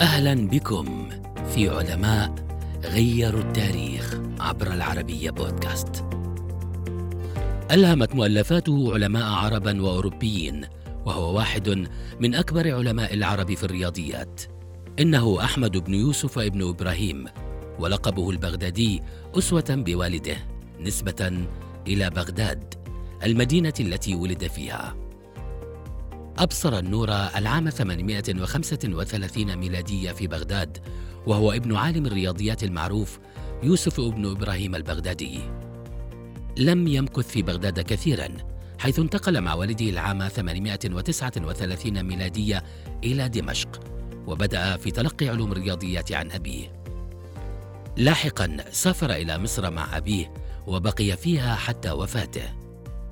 أهلا بكم في علماء غيروا التاريخ عبر العربية بودكاست. ألهمت مؤلفاته علماء عربا وأوروبيين وهو واحد من أكبر علماء العرب في الرياضيات. إنه أحمد بن يوسف ابن إبراهيم ولقبه البغدادي أسوة بوالده نسبة إلى بغداد المدينة التي ولد فيها. أبصر النور العام 835 ميلادية في بغداد وهو ابن عالم الرياضيات المعروف يوسف ابن إبراهيم البغدادي. لم يمكث في بغداد كثيرا حيث انتقل مع والده العام 839 ميلادية إلى دمشق وبدأ في تلقي علوم الرياضيات عن أبيه. لاحقا سافر إلى مصر مع أبيه وبقي فيها حتى وفاته.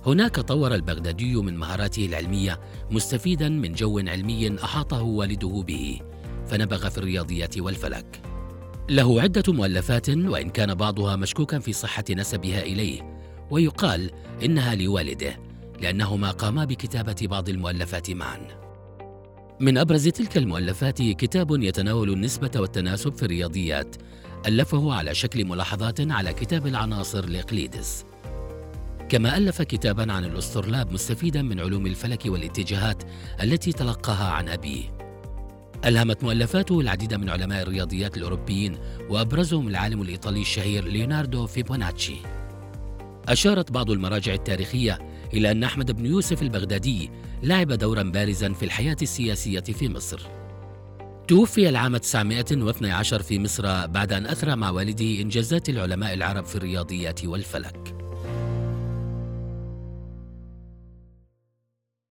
هناك طور البغدادي من مهاراته العلمية مستفيدا من جو علمي أحاطه والده به فنبغ في الرياضيات والفلك. له عدة مؤلفات وإن كان بعضها مشكوكا في صحة نسبها إليه ويقال إنها لوالده لأنهما قاما بكتابة بعض المؤلفات معا. من أبرز تلك المؤلفات كتاب يتناول النسبة والتناسب في الرياضيات ألفه على شكل ملاحظات على كتاب العناصر لإقليدس. كما ألف كتابا عن الأسطرلاب مستفيدا من علوم الفلك والاتجاهات التي تلقاها عن أبيه. ألهمت مؤلفاته العديد من علماء الرياضيات الأوروبيين وأبرزهم العالم الإيطالي الشهير ليوناردو فيبوناتشي. أشارت بعض المراجع التاريخية إلى أن أحمد بن يوسف البغدادي لعب دورا بارزا في الحياة السياسية في مصر. توفي العام 912 في مصر بعد أن أثرى مع والده إنجازات العلماء العرب في الرياضيات والفلك.